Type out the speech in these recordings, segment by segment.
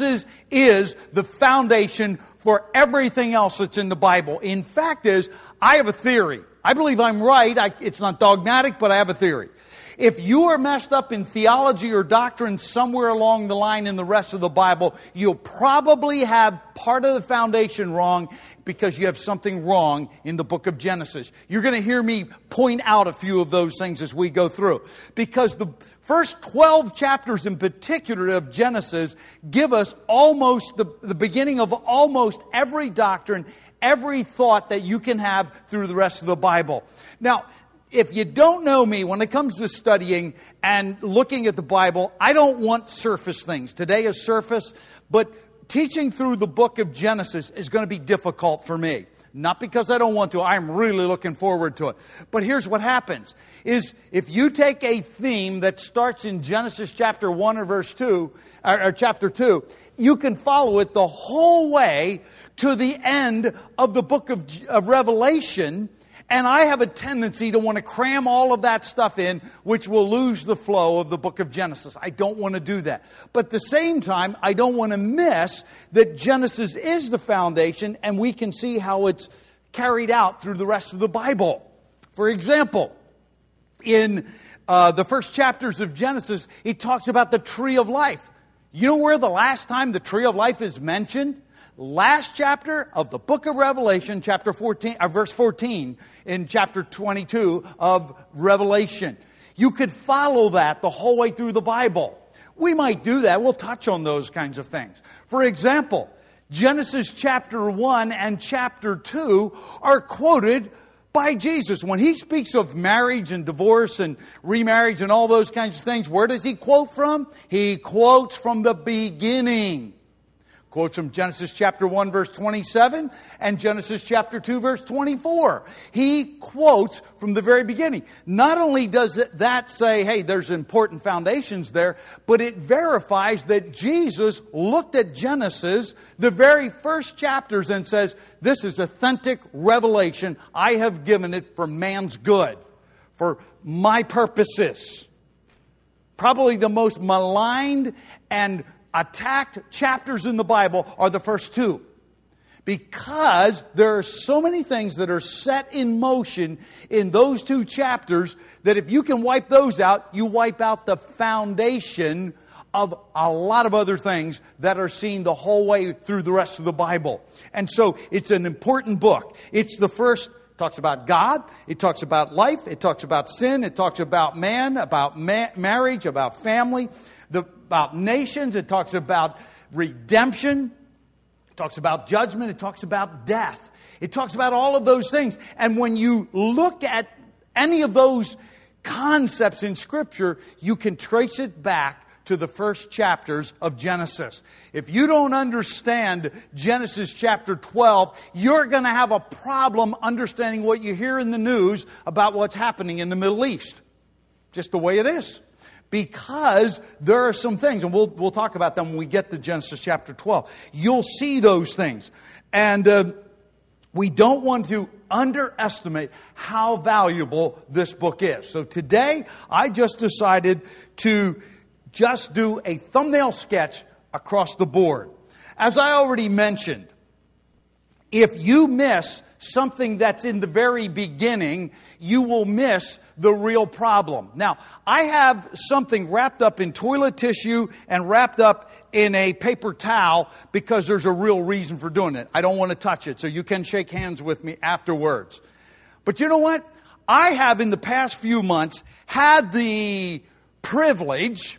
Is the foundation for everything else that's in the Bible. In fact, is I have a theory. I believe I'm right. I, it's not dogmatic, but I have a theory. If you are messed up in theology or doctrine somewhere along the line in the rest of the Bible, you'll probably have part of the foundation wrong because you have something wrong in the book of Genesis. You're going to hear me point out a few of those things as we go through. Because the first 12 chapters in particular of Genesis give us almost the, the beginning of almost every doctrine, every thought that you can have through the rest of the Bible. Now, if you don't know me, when it comes to studying and looking at the Bible, I don't want surface things. Today is surface, but teaching through the book of Genesis is going to be difficult for me. Not because I don't want to, I'm really looking forward to it. But here's what happens is if you take a theme that starts in Genesis chapter 1 or verse 2, or, or chapter 2, you can follow it the whole way to the end of the book of, of Revelation and I have a tendency to want to cram all of that stuff in, which will lose the flow of the book of Genesis. I don't want to do that. But at the same time, I don't want to miss that Genesis is the foundation and we can see how it's carried out through the rest of the Bible. For example, in uh, the first chapters of Genesis, he talks about the tree of life. You know where the last time the tree of life is mentioned? Last chapter of the book of Revelation, chapter 14, or uh, verse 14 in chapter 22 of Revelation. You could follow that the whole way through the Bible. We might do that. We'll touch on those kinds of things. For example, Genesis chapter 1 and chapter 2 are quoted by Jesus. When he speaks of marriage and divorce and remarriage and all those kinds of things, where does he quote from? He quotes from the beginning. Quotes from Genesis chapter 1 verse 27 and Genesis chapter 2 verse 24. He quotes from the very beginning. Not only does that say, hey, there's important foundations there, but it verifies that Jesus looked at Genesis, the very first chapters, and says, this is authentic revelation. I have given it for man's good, for my purposes. Probably the most maligned and attacked chapters in the Bible are the first two. Because there are so many things that are set in motion in those two chapters that if you can wipe those out, you wipe out the foundation of a lot of other things that are seen the whole way through the rest of the Bible. And so it's an important book. It's the first talks about God, it talks about life, it talks about sin, it talks about man, about ma- marriage, about family the, about nations, it talks about redemption, it talks about judgment, it talks about death. It talks about all of those things. And when you look at any of those concepts in Scripture, you can trace it back to the first chapters of Genesis. If you don't understand Genesis chapter 12, you're going to have a problem understanding what you hear in the news about what's happening in the Middle East. Just the way it is because there are some things, and we'll, we'll talk about them when we get to Genesis chapter 12. You'll see those things. And uh, we don't want to underestimate how valuable this book is. So today, I just decided to just do a thumbnail sketch across the board. As I already mentioned, if you miss something that's in the very beginning, you will miss the real problem. Now, I have something wrapped up in toilet tissue and wrapped up in a paper towel because there's a real reason for doing it. I don't want to touch it, so you can shake hands with me afterwards. But you know what? I have in the past few months had the privilege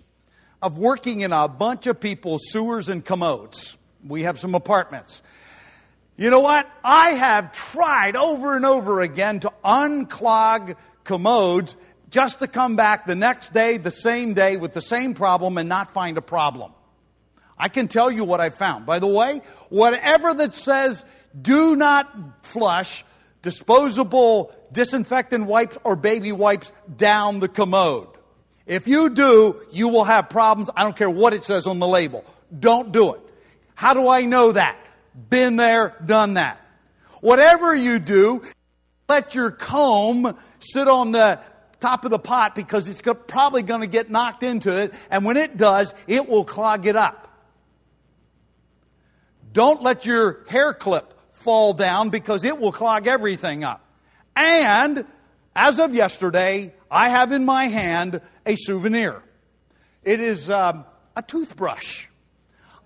of working in a bunch of people's sewers and commodes. We have some apartments. You know what? I have tried over and over again to unclog commodes just to come back the next day, the same day, with the same problem and not find a problem. I can tell you what I found. By the way, whatever that says do not flush disposable disinfectant wipes or baby wipes down the commode. If you do, you will have problems. I don't care what it says on the label. Don't do it. How do I know that? Been there, done that. Whatever you do, let your comb sit on the top of the pot because it's probably going to get knocked into it. And when it does, it will clog it up. Don't let your hair clip fall down because it will clog everything up. And as of yesterday, I have in my hand a souvenir. It is um, a toothbrush.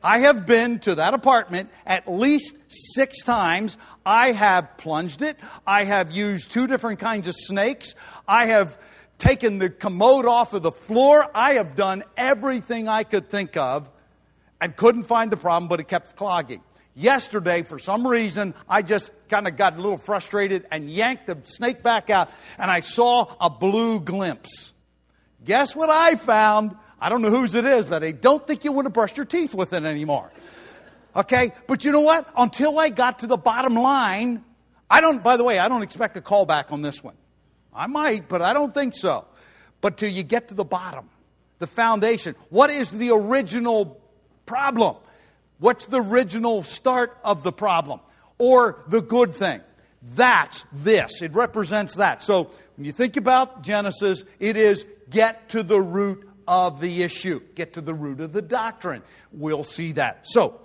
I have been to that apartment at least six times. I have plunged it. I have used two different kinds of snakes. I have taken the commode off of the floor. I have done everything I could think of and couldn't find the problem, but it kept clogging. Yesterday, for some reason, I just kind of got a little frustrated and yanked the snake back out, and I saw a blue glimpse. Guess what I found? I don't know whose it is, but I don't think you would have brushed your teeth with it anymore. Okay? But you know what? Until I got to the bottom line, I don't, by the way, I don't expect a callback on this one. I might, but I don't think so. But till you get to the bottom, the foundation, what is the original problem? What's the original start of the problem? Or the good thing? That's this. It represents that. So when you think about Genesis, it is get to the root of the issue, get to the root of the doctrine. We'll see that. So,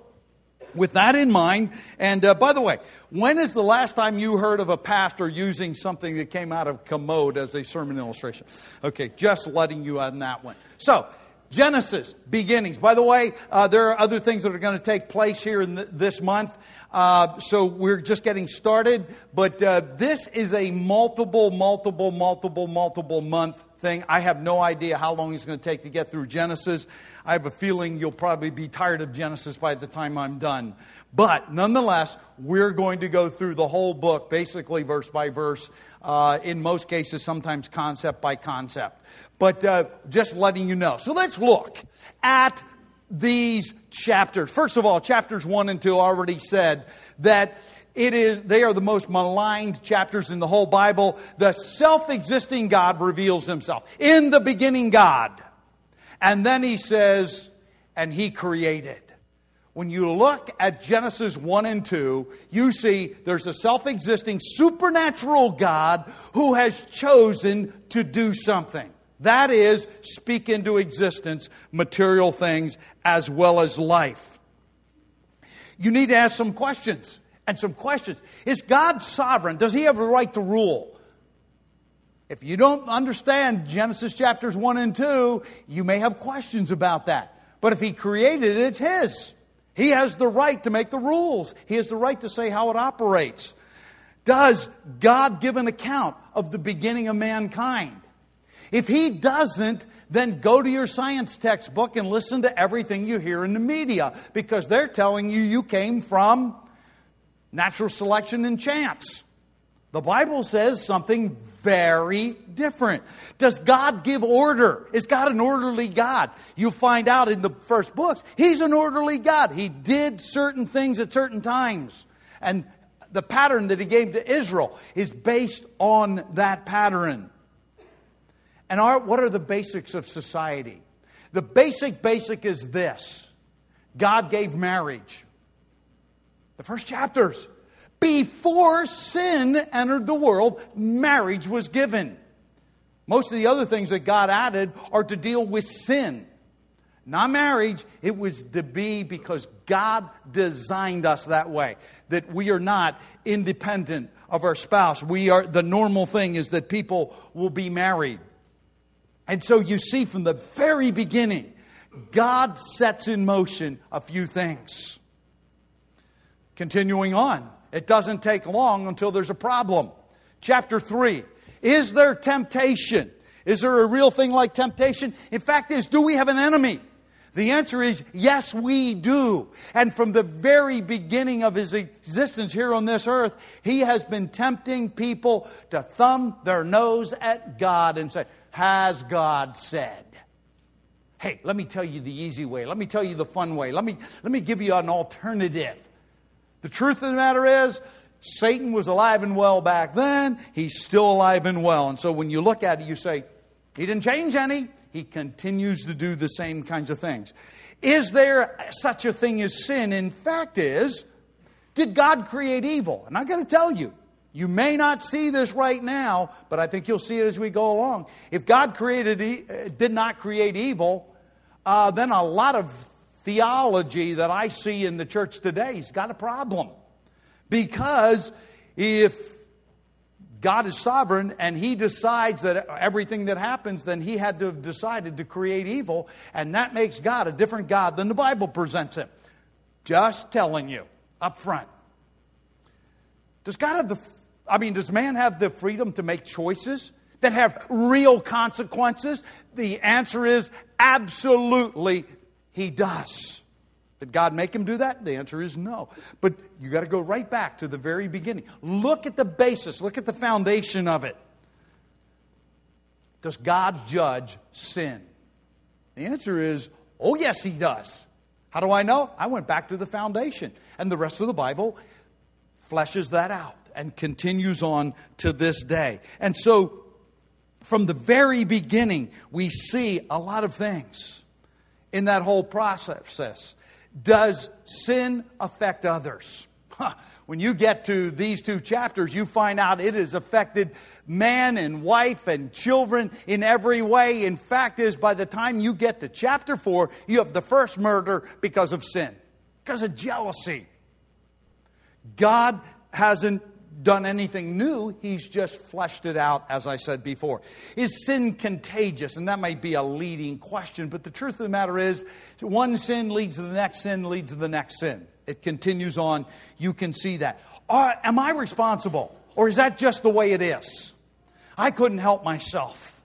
with that in mind, and uh, by the way, when is the last time you heard of a pastor using something that came out of commode as a sermon illustration? Okay, just letting you on that one. So, Genesis, beginnings. By the way, uh, there are other things that are going to take place here in th- this month. Uh, so we're just getting started, but uh, this is a multiple, multiple, multiple, multiple month thing. I have no idea how long it's going to take to get through Genesis. I have a feeling you'll probably be tired of Genesis by the time I'm done. But nonetheless, we're going to go through the whole book, basically verse by verse, uh, in most cases, sometimes concept by concept. But uh, just letting you know. So let's look at these chapters. First of all, chapters 1 and 2 already said that it is, they are the most maligned chapters in the whole Bible. The self existing God reveals himself. In the beginning, God. And then he says, and he created. When you look at Genesis 1 and 2, you see there's a self existing supernatural God who has chosen to do something. That is, speak into existence material things as well as life. You need to ask some questions and some questions. Is God sovereign? Does he have a right to rule? If you don't understand Genesis chapters 1 and 2, you may have questions about that. But if he created it, it's his. He has the right to make the rules, he has the right to say how it operates. Does God give an account of the beginning of mankind? If he doesn't, then go to your science textbook and listen to everything you hear in the media because they're telling you you came from natural selection and chance. The Bible says something very different. Does God give order? Is God an orderly God? You find out in the first books, He's an orderly God. He did certain things at certain times. And the pattern that He gave to Israel is based on that pattern. And our, what are the basics of society? The basic basic is this God gave marriage. The first chapters. Before sin entered the world, marriage was given. Most of the other things that God added are to deal with sin. Not marriage, it was to be because God designed us that way, that we are not independent of our spouse. We are, the normal thing is that people will be married. And so you see from the very beginning, God sets in motion a few things. Continuing on, it doesn't take long until there's a problem. Chapter 3 Is there temptation? Is there a real thing like temptation? In fact, is do we have an enemy? The answer is yes, we do. And from the very beginning of his existence here on this earth, he has been tempting people to thumb their nose at God and say, Has God said? Hey, let me tell you the easy way. Let me tell you the fun way. Let me, let me give you an alternative. The truth of the matter is, Satan was alive and well back then. He's still alive and well. And so when you look at it, you say, he didn't change any. He continues to do the same kinds of things. Is there such a thing as sin? In fact, is did God create evil? And I got to tell you, you may not see this right now, but I think you'll see it as we go along. If God created, did not create evil, uh, then a lot of theology that I see in the church today has got a problem. Because if God is sovereign and he decides that everything that happens, then he had to have decided to create evil, and that makes God a different God than the Bible presents him. Just telling you up front. Does God have the, I mean, does man have the freedom to make choices that have real consequences? The answer is absolutely he does. Did God make him do that? The answer is no. But you got to go right back to the very beginning. Look at the basis, look at the foundation of it. Does God judge sin? The answer is, oh, yes, he does. How do I know? I went back to the foundation. And the rest of the Bible fleshes that out and continues on to this day. And so, from the very beginning, we see a lot of things in that whole process. Does sin affect others? When you get to these two chapters, you find out it has affected man and wife and children in every way. In fact, is by the time you get to chapter four, you have the first murder because of sin, because of jealousy. God hasn't done anything new. He's just fleshed it out, as I said before. Is sin contagious? And that might be a leading question, but the truth of the matter is, one sin leads to the next sin, leads to the next sin. It continues on. You can see that. Are, am I responsible? Or is that just the way it is? I couldn't help myself.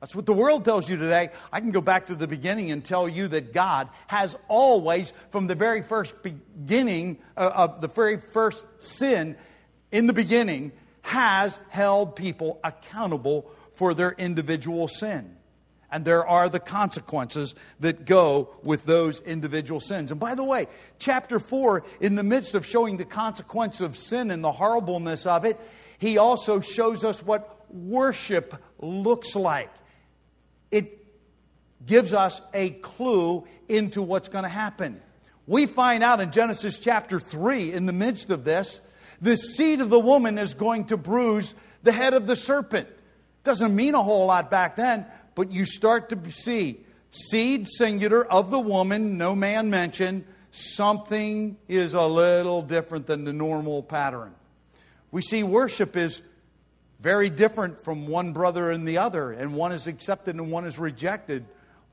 That's what the world tells you today. I can go back to the beginning and tell you that God has always, from the very first beginning uh, of the very first sin, in the beginning has held people accountable for their individual sin. And there are the consequences that go with those individual sins. And by the way, chapter 4, in the midst of showing the consequence of sin and the horribleness of it, he also shows us what worship looks like. It gives us a clue into what's going to happen. We find out in Genesis chapter 3, in the midst of this, the seed of the woman is going to bruise the head of the serpent. Doesn't mean a whole lot back then, but you start to see seed singular of the woman, no man mentioned. Something is a little different than the normal pattern. We see worship is very different from one brother and the other, and one is accepted and one is rejected.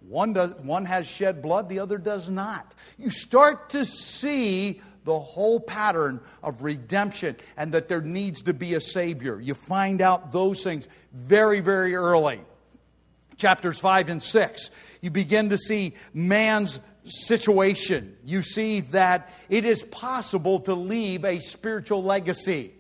One, does, one has shed blood, the other does not. You start to see the whole pattern of redemption and that there needs to be a Savior. You find out those things very, very early. Chapters 5 and 6, you begin to see man's situation. You see that it is possible to leave a spiritual legacy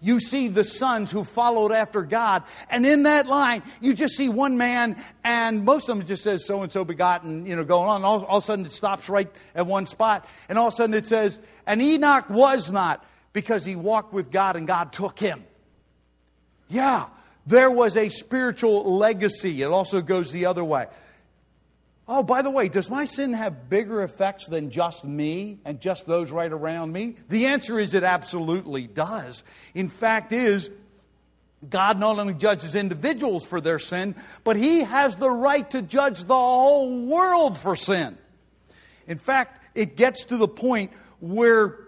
you see the sons who followed after God. And in that line, you just see one man, and most of them just says so and so begotten, you know, going on. All, all of a sudden, it stops right at one spot. And all of a sudden, it says, and Enoch was not because he walked with God and God took him. Yeah, there was a spiritual legacy. It also goes the other way. Oh, by the way, does my sin have bigger effects than just me and just those right around me? The answer is it absolutely does. In fact is God not only judges individuals for their sin, but he has the right to judge the whole world for sin. In fact, it gets to the point where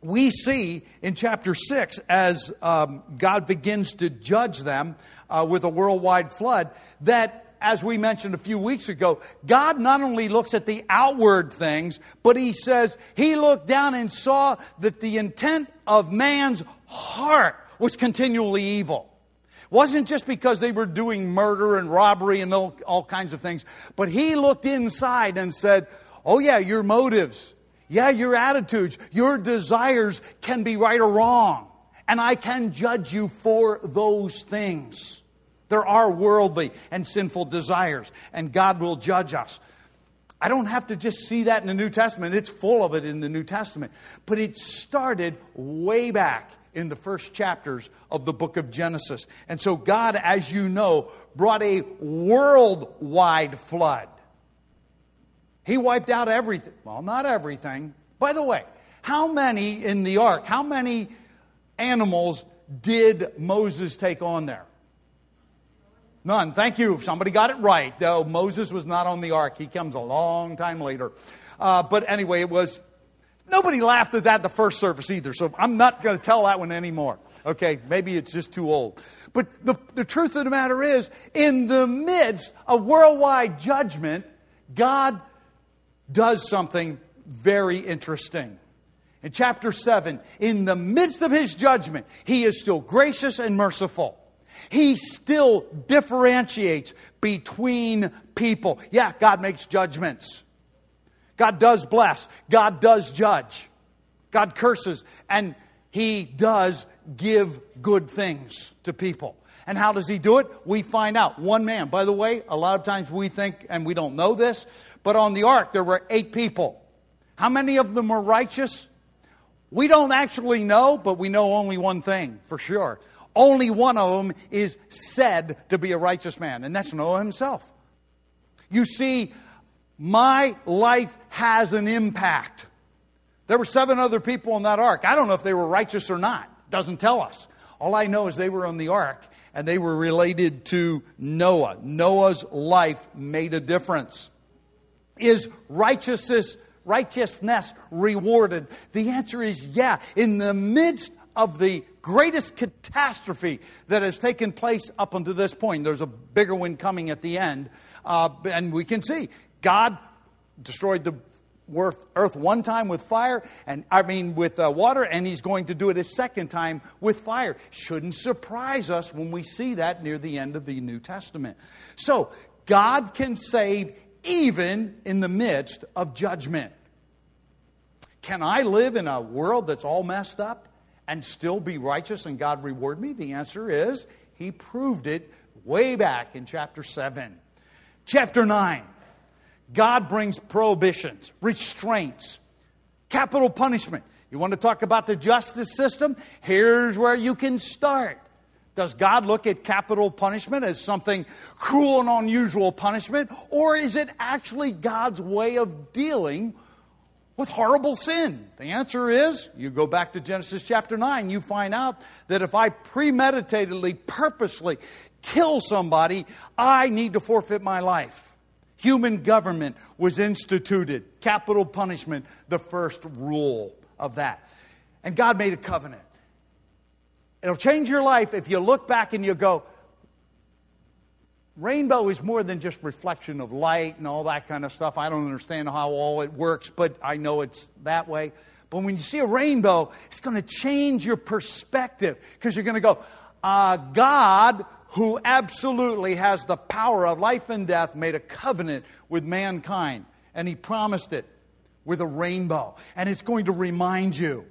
we see in chapter 6 as um, God begins to judge them uh, with a worldwide flood that as we mentioned a few weeks ago, God not only looks at the outward things, but He says He looked down and saw that the intent of man's heart was continually evil. It wasn't just because they were doing murder and robbery and all, all kinds of things, but He looked inside and said, Oh, yeah, your motives, yeah, your attitudes, your desires can be right or wrong, and I can judge you for those things. There are worldly and sinful desires, and God will judge us. I don't have to just see that in the New Testament, it's full of it in the New Testament. But it started way back in the first chapters of the book of Genesis. And so, God, as you know, brought a worldwide flood. He wiped out everything. Well, not everything. By the way, how many in the ark, how many animals did Moses take on there? None. Thank you. Somebody got it right. Though Moses was not on the ark, he comes a long time later. Uh, but anyway, it was, nobody laughed at that the first service either, so I'm not going to tell that one anymore. Okay, maybe it's just too old. But the, the truth of the matter is, in the midst of worldwide judgment, God does something very interesting. In chapter 7, in the midst of his judgment, he is still gracious and merciful. He still differentiates between people. Yeah, God makes judgments. God does bless. God does judge. God curses. And He does give good things to people. And how does He do it? We find out. One man. By the way, a lot of times we think, and we don't know this, but on the ark there were eight people. How many of them were righteous? We don't actually know, but we know only one thing for sure. Only one of them is said to be a righteous man, and that's Noah himself. You see, my life has an impact. There were seven other people in that ark. I don't know if they were righteous or not. Doesn't tell us. All I know is they were on the ark and they were related to Noah. Noah's life made a difference. Is righteousness righteousness rewarded? The answer is yeah. In the midst of the greatest catastrophe that has taken place up until this point. There's a bigger one coming at the end. Uh, and we can see God destroyed the earth one time with fire, and I mean with uh, water, and he's going to do it a second time with fire. Shouldn't surprise us when we see that near the end of the New Testament. So, God can save even in the midst of judgment. Can I live in a world that's all messed up? And still be righteous and God reward me? The answer is he proved it way back in chapter 7. Chapter 9, God brings prohibitions, restraints, capital punishment. You want to talk about the justice system? Here's where you can start. Does God look at capital punishment as something cruel and unusual punishment? Or is it actually God's way of dealing with horrible sin? The answer is you go back to Genesis chapter 9, you find out that if I premeditatedly, purposely kill somebody, I need to forfeit my life. Human government was instituted, capital punishment, the first rule of that. And God made a covenant. It'll change your life if you look back and you go, rainbow is more than just reflection of light and all that kind of stuff. I don't understand how all it works, but I know it's that way. But when you see a rainbow, it's going to change your perspective because you're going to go, uh, God, who absolutely has the power of life and death, made a covenant with mankind, and He promised it with a rainbow. And it's going to remind you.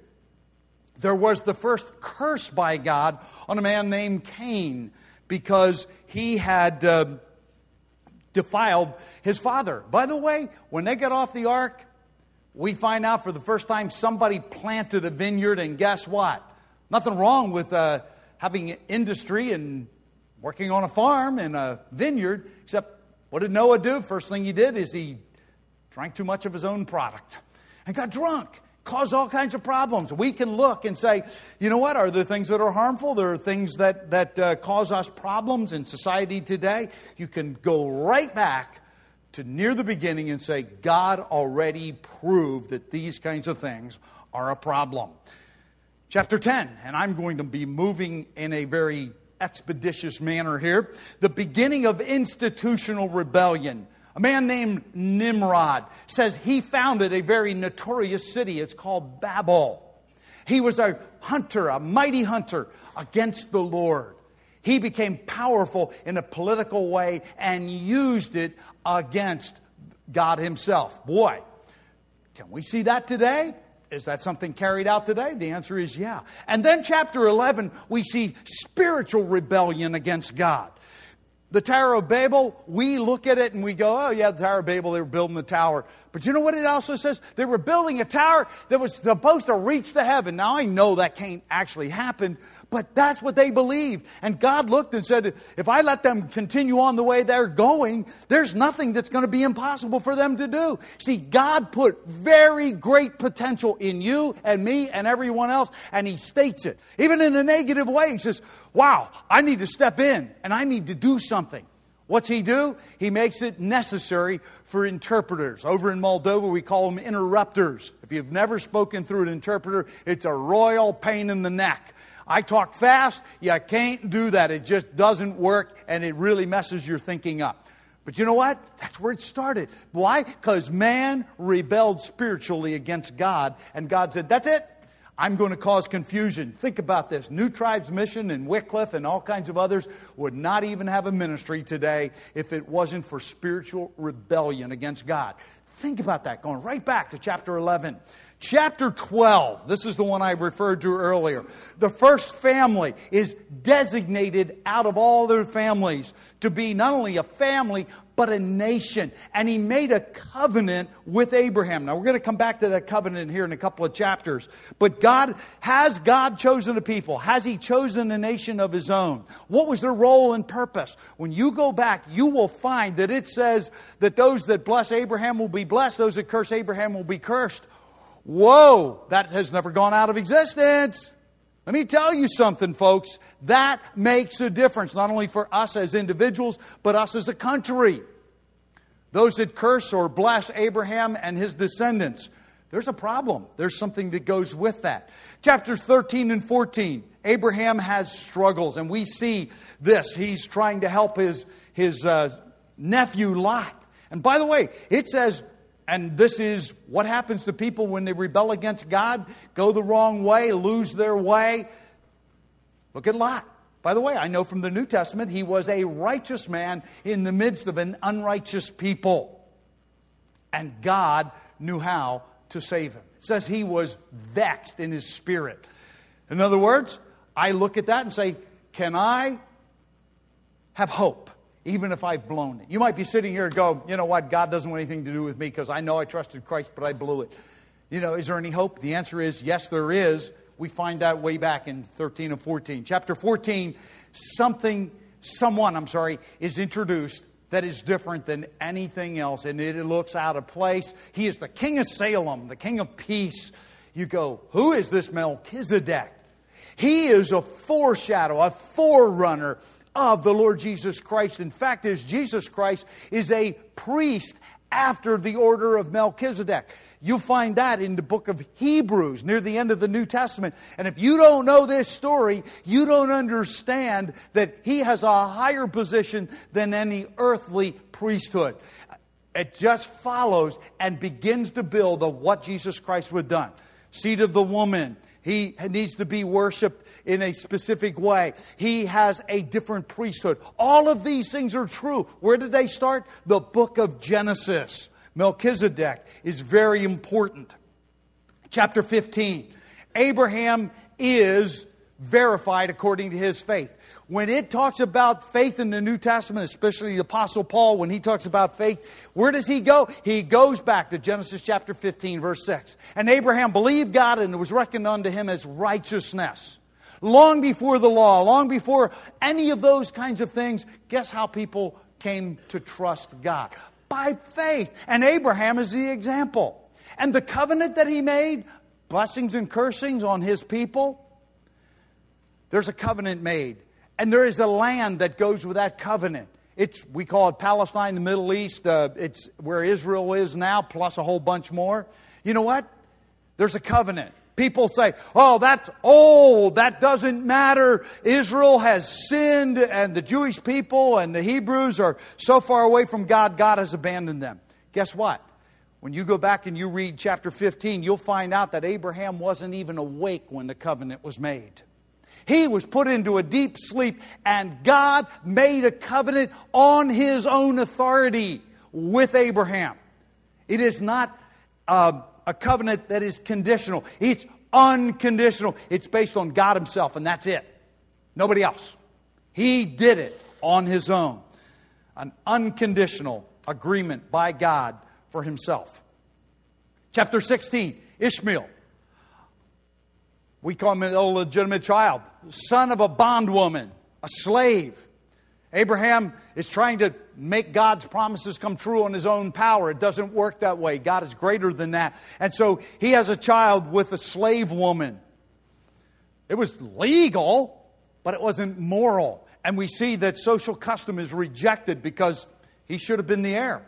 There was the first curse by God on a man named Cain because he had uh, defiled his father. By the way, when they got off the ark, we find out for the first time somebody planted a vineyard, and guess what? Nothing wrong with uh, having industry and working on a farm and a vineyard, except what did Noah do? First thing he did is he drank too much of his own product and got drunk cause all kinds of problems. We can look and say, you know what, are there things that are harmful? There are things that, that uh, cause us problems in society today. You can go right back to near the beginning and say, God already proved that these kinds of things are a problem. Chapter 10, and I'm going to be moving in a very expeditious manner here. The beginning of institutional rebellion. A man named Nimrod says he founded a very notorious city. It's called Babel. He was a hunter, a mighty hunter against the Lord. He became powerful in a political way and used it against God Himself. Boy, can we see that today? Is that something carried out today? The answer is yeah. And then, chapter 11, we see spiritual rebellion against God. The Tower of Babel, we look at it and we go, oh, yeah, the Tower of Babel, they were building the tower. But you know what it also says? They were building a tower that was supposed to reach to heaven. Now, I know that can't actually happen, but that's what they believed. And God looked and said, if I let them continue on the way they're going, there's nothing that's going to be impossible for them to do. See, God put very great potential in you and me and everyone else, and He states it. Even in a negative way, He says, wow, I need to step in and I need to do something. What's he do? He makes it necessary for interpreters. Over in Moldova, we call them interrupters. If you've never spoken through an interpreter, it's a royal pain in the neck. I talk fast, you can't do that. It just doesn't work, and it really messes your thinking up. But you know what? That's where it started. Why? Because man rebelled spiritually against God, and God said, That's it. I'm going to cause confusion. Think about this. New Tribes Mission and Wycliffe and all kinds of others would not even have a ministry today if it wasn't for spiritual rebellion against God. Think about that, going right back to chapter 11. Chapter 12, this is the one I referred to earlier. The first family is designated out of all their families to be not only a family, but a nation. And he made a covenant with Abraham. Now, we're going to come back to that covenant here in a couple of chapters. But God, has God chosen a people? Has he chosen a nation of his own? What was their role and purpose? When you go back, you will find that it says that those that bless Abraham will be blessed, those that curse Abraham will be cursed. Whoa, that has never gone out of existence. Let me tell you something, folks. That makes a difference, not only for us as individuals, but us as a country. Those that curse or bless Abraham and his descendants, there's a problem. There's something that goes with that. Chapters 13 and 14, Abraham has struggles, and we see this. He's trying to help his, his uh, nephew Lot. And by the way, it says and this is what happens to people when they rebel against God, go the wrong way, lose their way. Look at Lot. By the way, I know from the New Testament he was a righteous man in the midst of an unrighteous people. And God knew how to save him. It says he was vexed in his spirit. In other words, I look at that and say, Can I have hope? Even if I've blown it. You might be sitting here and go, you know what, God doesn't want anything to do with me because I know I trusted Christ, but I blew it. You know, is there any hope? The answer is yes, there is. We find that way back in 13 and 14. Chapter 14, something, someone, I'm sorry, is introduced that is different than anything else, and it looks out of place. He is the king of Salem, the king of peace. You go, who is this Melchizedek? He is a foreshadow, a forerunner of the Lord Jesus Christ. In fact, is Jesus Christ is a priest after the order of Melchizedek. You'll find that in the book of Hebrews near the end of the New Testament. And if you don't know this story, you don't understand that he has a higher position than any earthly priesthood. It just follows and begins to build of what Jesus Christ would have done. Seed of the woman, he needs to be worshiped in a specific way. He has a different priesthood. All of these things are true. Where did they start? The book of Genesis. Melchizedek is very important. Chapter 15. Abraham is verified according to his faith. When it talks about faith in the New Testament, especially the Apostle Paul, when he talks about faith, where does he go? He goes back to Genesis chapter 15, verse 6. And Abraham believed God, and it was reckoned unto him as righteousness. Long before the law, long before any of those kinds of things, guess how people came to trust God? By faith. And Abraham is the example. And the covenant that he made, blessings and cursings on his people, there's a covenant made. And there is a land that goes with that covenant. It's, we call it Palestine, the Middle East. Uh, it's where Israel is now, plus a whole bunch more. You know what? There's a covenant. People say, oh, that's old. That doesn't matter. Israel has sinned, and the Jewish people and the Hebrews are so far away from God, God has abandoned them. Guess what? When you go back and you read chapter 15, you'll find out that Abraham wasn't even awake when the covenant was made. He was put into a deep sleep, and God made a covenant on his own authority with Abraham. It is not. Uh, a covenant that is conditional. It's unconditional. It's based on God Himself, and that's it. Nobody else. He did it on His own. An unconditional agreement by God for Himself. Chapter 16 Ishmael. We call him an illegitimate child, son of a bondwoman, a slave. Abraham is trying to make God's promises come true on his own power. It doesn't work that way. God is greater than that. And so he has a child with a slave woman. It was legal, but it wasn't moral. And we see that social custom is rejected because he should have been the heir.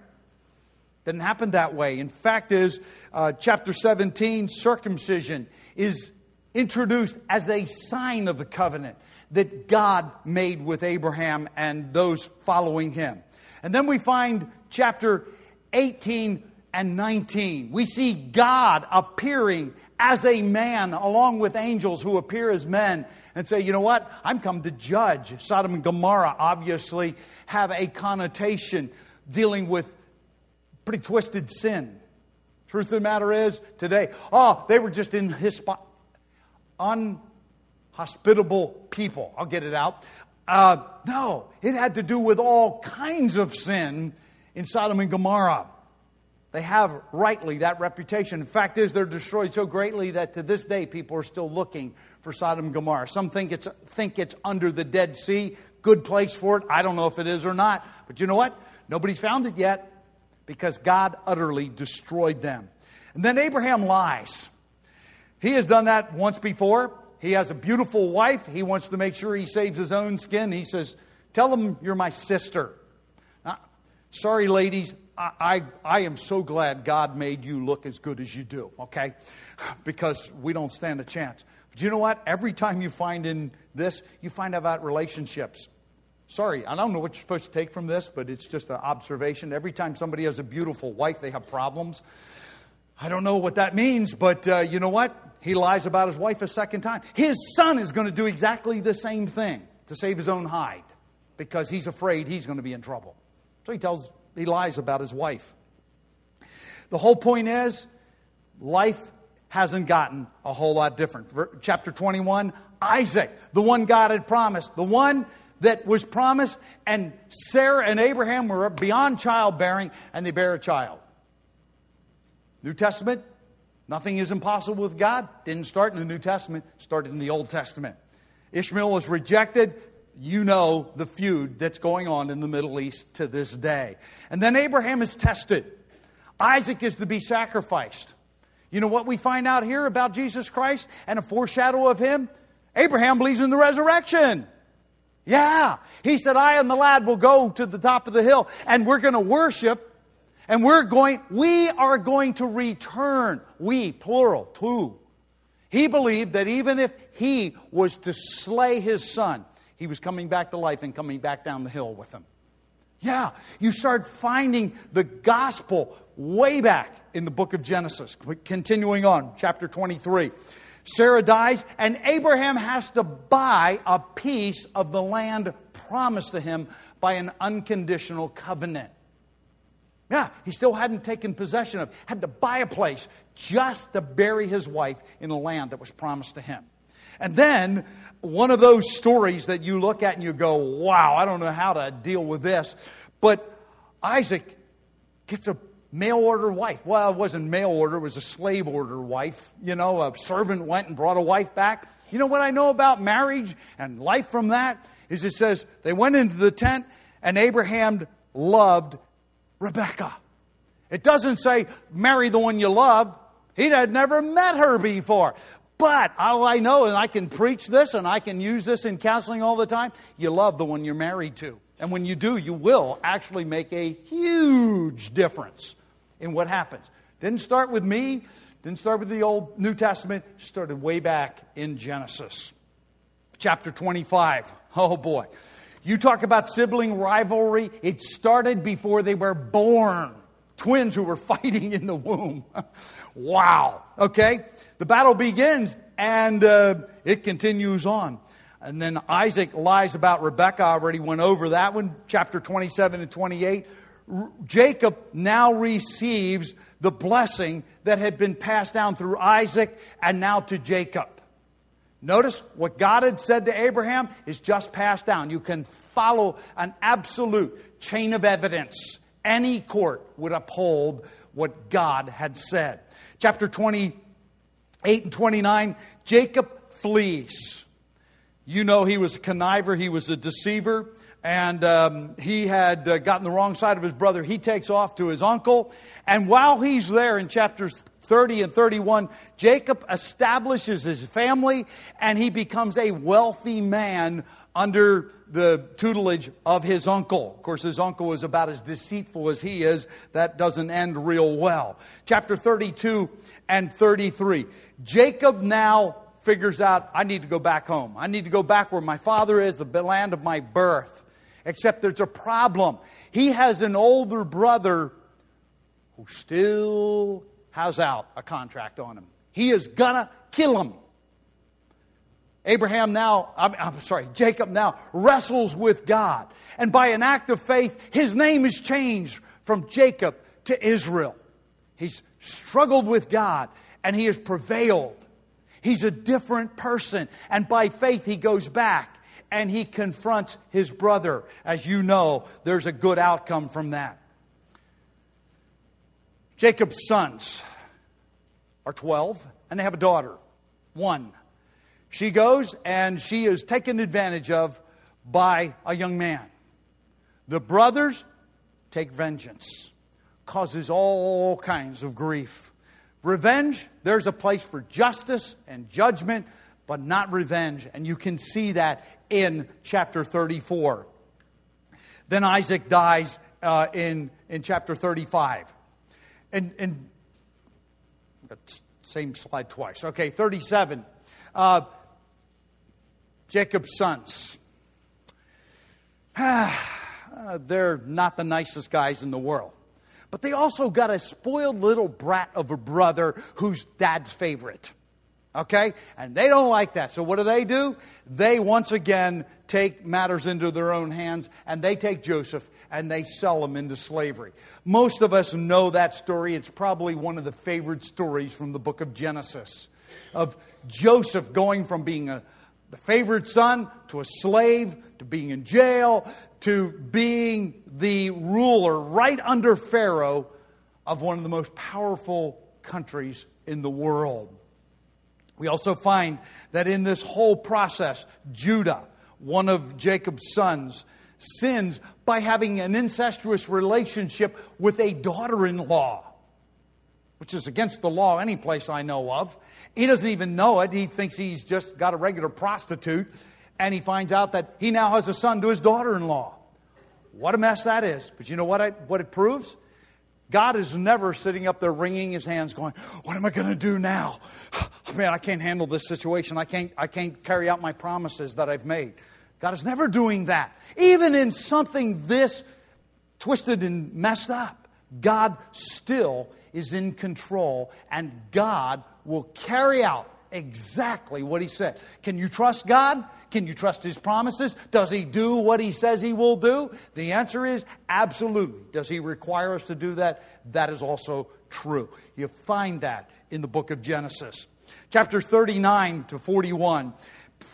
Didn't happen that way. In fact, is uh, chapter 17, circumcision is introduced as a sign of the covenant that God made with Abraham and those following him. And then we find chapter 18 and 19. We see God appearing as a man along with angels who appear as men and say, you know what? I'm come to judge. Sodom and Gomorrah obviously have a connotation dealing with pretty twisted sin. Truth of the matter is, today, oh, they were just in hispo- unhospitable people. I'll get it out. Uh, no, it had to do with all kinds of sin in Sodom and Gomorrah. They have rightly that reputation. The fact is, they're destroyed so greatly that to this day people are still looking for Sodom and Gomorrah. Some think it's, think it's under the Dead Sea. Good place for it. I don't know if it is or not. But you know what? Nobody's found it yet because God utterly destroyed them. And then Abraham lies. He has done that once before. He has a beautiful wife. He wants to make sure he saves his own skin. He says, Tell them you're my sister. Now, sorry, ladies, I, I, am so glad God made you look as good as you do, okay? Because we don't stand a chance. But you know what? Every time you find in this, you find out about relationships. Sorry, I don't know what you're supposed to take from this, but it's just an observation. Every time somebody has a beautiful wife, they have problems. I don't know what that means, but uh, you know what? He lies about his wife a second time. His son is going to do exactly the same thing to save his own hide because he's afraid he's going to be in trouble. So he tells, he lies about his wife. The whole point is, life hasn't gotten a whole lot different. Chapter 21 Isaac, the one God had promised, the one that was promised, and Sarah and Abraham were beyond childbearing, and they bear a child. New Testament, nothing is impossible with God. Didn't start in the New Testament, started in the Old Testament. Ishmael was rejected. You know the feud that's going on in the Middle East to this day. And then Abraham is tested. Isaac is to be sacrificed. You know what we find out here about Jesus Christ and a foreshadow of him? Abraham believes in the resurrection. Yeah. He said, I and the lad will go to the top of the hill and we're going to worship and we're going, we are going to return. We, plural, two. He believed that even if he was to slay his son, he was coming back to life and coming back down the hill with him. Yeah, you start finding the gospel way back in the book of Genesis. Continuing on, chapter 23. Sarah dies, and Abraham has to buy a piece of the land promised to him by an unconditional covenant. Yeah, he still hadn't taken possession of, had to buy a place just to bury his wife in the land that was promised to him. And then one of those stories that you look at and you go, wow, I don't know how to deal with this. But Isaac gets a mail order wife. Well, it wasn't mail order, it was a slave order wife. You know, a servant went and brought a wife back. You know what I know about marriage and life from that? Is it says they went into the tent and Abraham loved Rebecca. It doesn't say marry the one you love. He had never met her before. But all I know, and I can preach this and I can use this in counseling all the time, you love the one you're married to. And when you do, you will actually make a huge difference in what happens. Didn't start with me, didn't start with the Old New Testament, started way back in Genesis. Chapter 25. Oh boy. You talk about sibling rivalry, it started before they were born. Twins who were fighting in the womb. wow. Okay? The battle begins and uh, it continues on. And then Isaac lies about Rebecca. I already went over that one, chapter 27 and 28. Jacob now receives the blessing that had been passed down through Isaac and now to Jacob. Notice what God had said to Abraham is just passed down. You can follow an absolute chain of evidence. Any court would uphold what God had said. Chapter 28 and 29 Jacob flees. You know he was a conniver, he was a deceiver and um, he had uh, gotten the wrong side of his brother. He takes off to his uncle, and while he's there in chapters 30 and 31, Jacob establishes his family and he becomes a wealthy man under the tutelage of his uncle. Of course, his uncle is about as deceitful as he is. That doesn't end real well. Chapter 32 and 33. Jacob now figures out, I need to go back home. I need to go back where my father is, the land of my birth. Except there's a problem. He has an older brother who still has out a contract on him. He is gonna kill him. Abraham now, I'm, I'm, sorry, Jacob now wrestles with God. And by an act of faith, his name is changed from Jacob to Israel. He's struggled with God and he has prevailed. He's a different person. And by faith, he goes back and he confronts his brother. As you know, there's a good outcome from that. Jacob's sons are 12, and they have a daughter, one. She goes and she is taken advantage of by a young man. The brothers take vengeance, causes all kinds of grief. Revenge, there's a place for justice and judgment, but not revenge. And you can see that in chapter 34. Then Isaac dies uh, in, in chapter 35. And, and same slide twice. Okay, 37. Uh, Jacob's sons. uh, they're not the nicest guys in the world. But they also got a spoiled little brat of a brother who's dad's favorite. Okay? And they don't like that. So what do they do? They once again take matters into their own hands and they take Joseph and they sell him into slavery. Most of us know that story. It's probably one of the favorite stories from the book of Genesis of Joseph going from being a the favorite son to a slave to being in jail to being the ruler right under Pharaoh of one of the most powerful countries in the world. We also find that in this whole process, Judah, one of Jacob's sons, sins by having an incestuous relationship with a daughter in law, which is against the law any place I know of. He doesn't even know it. He thinks he's just got a regular prostitute, and he finds out that he now has a son to his daughter in law. What a mess that is. But you know what, I, what it proves? God is never sitting up there wringing his hands going, What am I going to do now? Oh, Man, I can't handle this situation. I can't, I can't carry out my promises that I've made. God is never doing that. Even in something this twisted and messed up, God still is in control and God will carry out exactly what he said. Can you trust God? Can you trust his promises? Does he do what he says he will do? The answer is absolutely. Does he require us to do that? That is also true. You find that in the book of Genesis. Chapter 39 to 41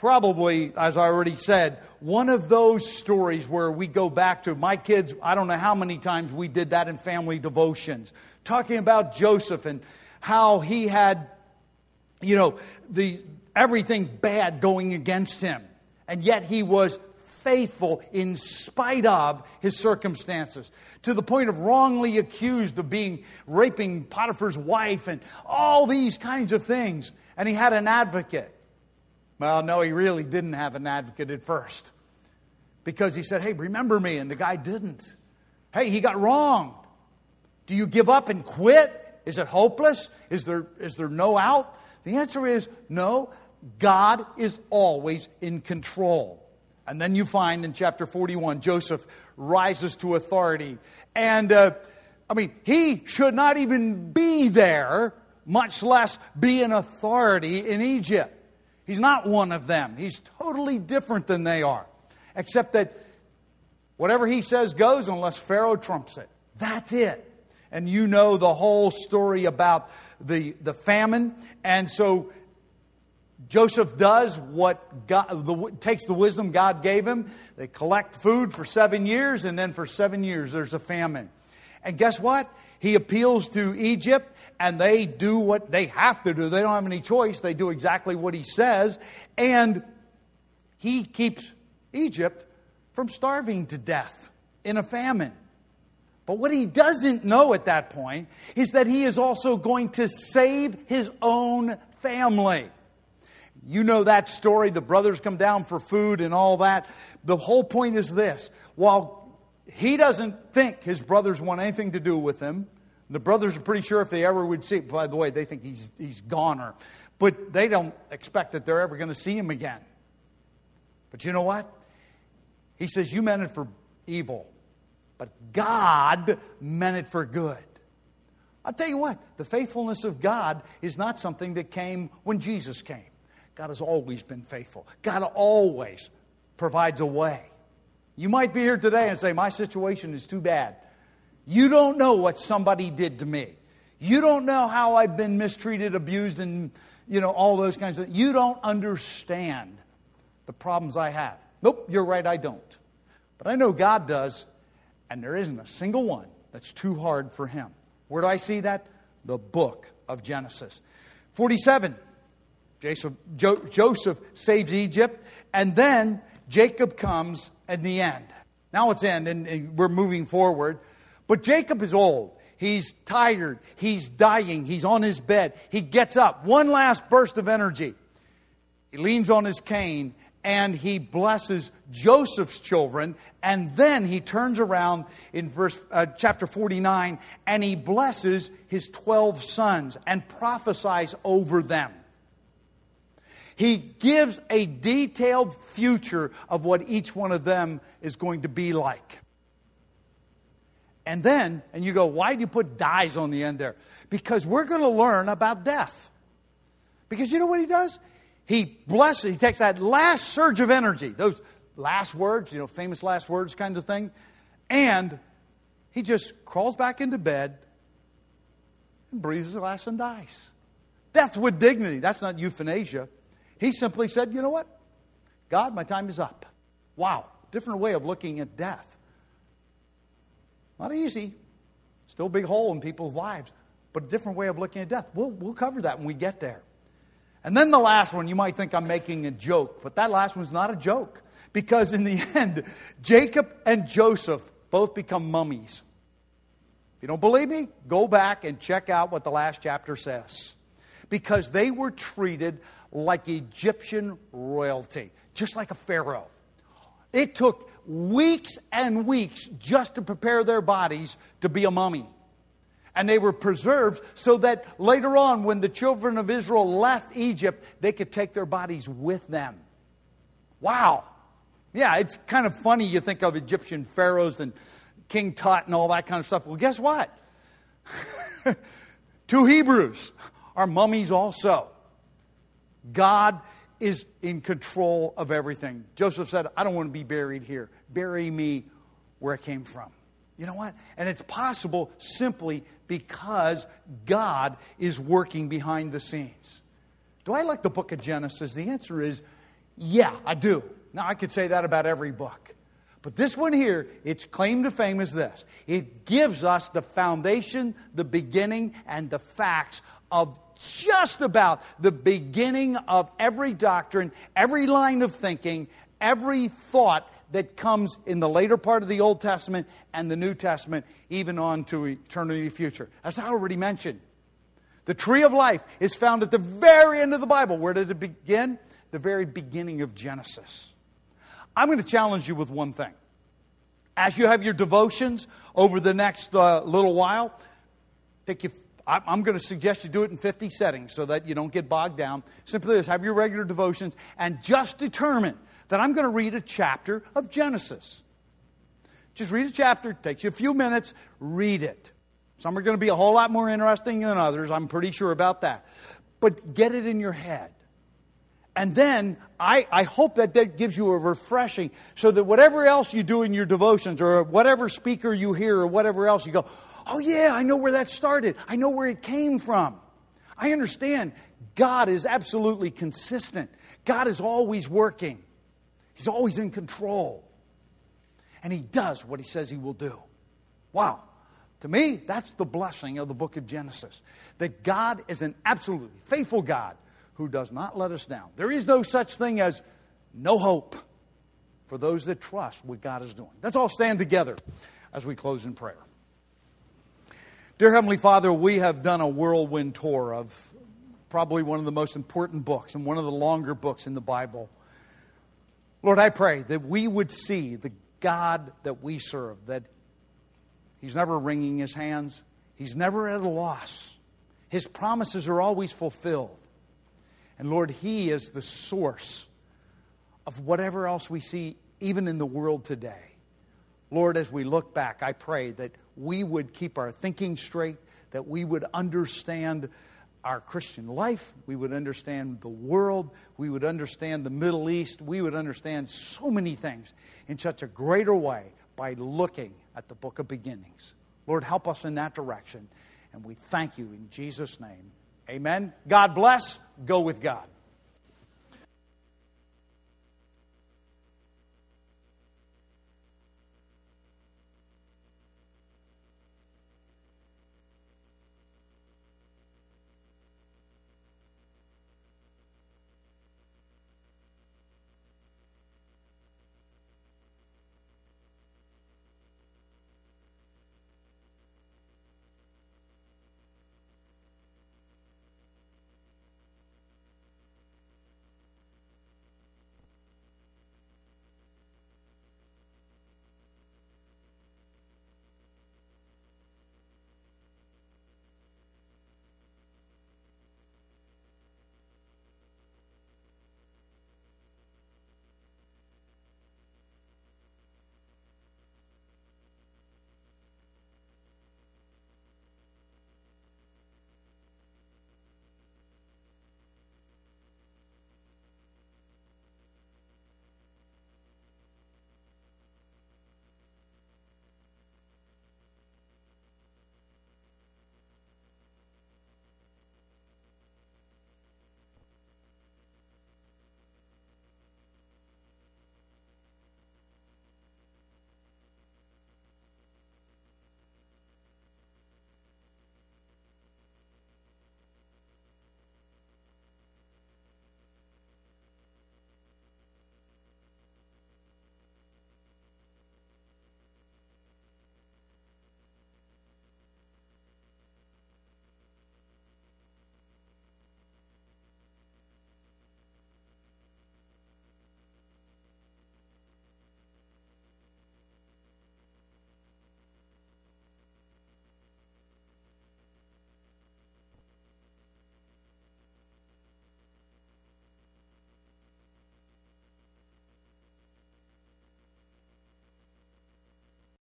probably, as I already said, one of those stories where we go back to my kids. I don't know how many times we did that in family devotions, talking about Joseph and how he had you know, the, everything bad going against him. And yet he was faithful in spite of his circumstances, to the point of wrongly accused of being raping Potiphar's wife and all these kinds of things. And he had an advocate. Well, no, he really didn't have an advocate at first. Because he said, Hey, remember me. And the guy didn't. Hey, he got wronged. Do you give up and quit? Is it hopeless? Is there, is there no out? The answer is no, God is always in control. And then you find in chapter 41, Joseph rises to authority. And, uh, I mean, he should not even be there, much less be an authority in Egypt. He's not one of them. He's totally different than they are, except that whatever he says goes unless Pharaoh trumps it. That's it. And you know the whole story about the, the famine. And so Joseph does what God the, takes the wisdom God gave him. They collect food for seven years, and then for seven years there's a famine. And guess what? He appeals to Egypt, and they do what they have to do. They don't have any choice. They do exactly what he says, and he keeps Egypt from starving to death in a famine. But what he doesn't know at that point is that he is also going to save his own family. You know that story. The brothers come down for food and all that. The whole point is this while he doesn't think his brothers want anything to do with him, the brothers are pretty sure if they ever would see, by the way, they think he's, he's goner, but they don't expect that they're ever going to see him again. But you know what? He says, You meant it for evil, but God meant it for good. I'll tell you what, the faithfulness of God is not something that came when Jesus came. God has always been faithful. God always provides a way. You might be here today and say, My situation is too bad. You don't know what somebody did to me. You don't know how I've been mistreated, abused, and you know, all those kinds of things. You don't understand the problems I have. Nope, you're right, I don't. But I know God does, and there isn't a single one that's too hard for Him. Where do I see that? The book of Genesis. 47. Joseph, jo- Joseph saves Egypt, and then Jacob comes in the end. Now it's end, and, and we're moving forward. But Jacob is old. He's tired. He's dying. He's on his bed. He gets up. One last burst of energy. He leans on his cane and he blesses Joseph's children. And then he turns around in verse, uh, chapter 49 and he blesses his 12 sons and prophesies over them. He gives a detailed future of what each one of them is going to be like. And then, and you go, why do you put dies on the end there? Because we're going to learn about death. Because you know what he does? He blesses, he takes that last surge of energy, those last words, you know, famous last words kind of thing, and he just crawls back into bed and breathes his last and dies. Death with dignity. That's not euthanasia. He simply said, you know what? God, my time is up. Wow. Different way of looking at death. Not easy. Still a big hole in people's lives, but a different way of looking at death. We'll, we'll cover that when we get there. And then the last one, you might think I'm making a joke, but that last one's not a joke. Because in the end, Jacob and Joseph both become mummies. If you don't believe me, go back and check out what the last chapter says. Because they were treated like Egyptian royalty, just like a pharaoh. It took weeks and weeks just to prepare their bodies to be a mummy. And they were preserved so that later on, when the children of Israel left Egypt, they could take their bodies with them. Wow. Yeah, it's kind of funny you think of Egyptian pharaohs and King Tut and all that kind of stuff. Well, guess what? Two Hebrews are mummies also. God is in control of everything. Joseph said, I don't want to be buried here. Bury me where I came from. You know what? And it's possible simply because God is working behind the scenes. Do I like the book of Genesis? The answer is yeah, I do. Now, I could say that about every book. But this one here, its claim to fame is this it gives us the foundation, the beginning, and the facts of just about the beginning of every doctrine, every line of thinking, every thought that comes in the later part of the Old Testament and the New Testament, even on to eternity future. As I already mentioned, the tree of life is found at the very end of the Bible. Where did it begin? The very beginning of Genesis. I'm going to challenge you with one thing. As you have your devotions over the next uh, little while, take your I'm going to suggest you do it in 50 settings so that you don't get bogged down. Simply this have your regular devotions and just determine that I'm going to read a chapter of Genesis. Just read a chapter, it takes you a few minutes, read it. Some are going to be a whole lot more interesting than others, I'm pretty sure about that. But get it in your head. And then I, I hope that that gives you a refreshing so that whatever else you do in your devotions or whatever speaker you hear or whatever else, you go, Oh, yeah, I know where that started. I know where it came from. I understand God is absolutely consistent. God is always working, He's always in control. And He does what He says He will do. Wow. To me, that's the blessing of the book of Genesis. That God is an absolutely faithful God who does not let us down. There is no such thing as no hope for those that trust what God is doing. Let's all stand together as we close in prayer. Dear Heavenly Father, we have done a whirlwind tour of probably one of the most important books and one of the longer books in the Bible. Lord, I pray that we would see the God that we serve, that He's never wringing His hands, He's never at a loss. His promises are always fulfilled. And Lord, He is the source of whatever else we see, even in the world today. Lord, as we look back, I pray that we would keep our thinking straight, that we would understand our Christian life, we would understand the world, we would understand the Middle East, we would understand so many things in such a greater way by looking at the book of beginnings. Lord, help us in that direction. And we thank you in Jesus' name. Amen. God bless. Go with God.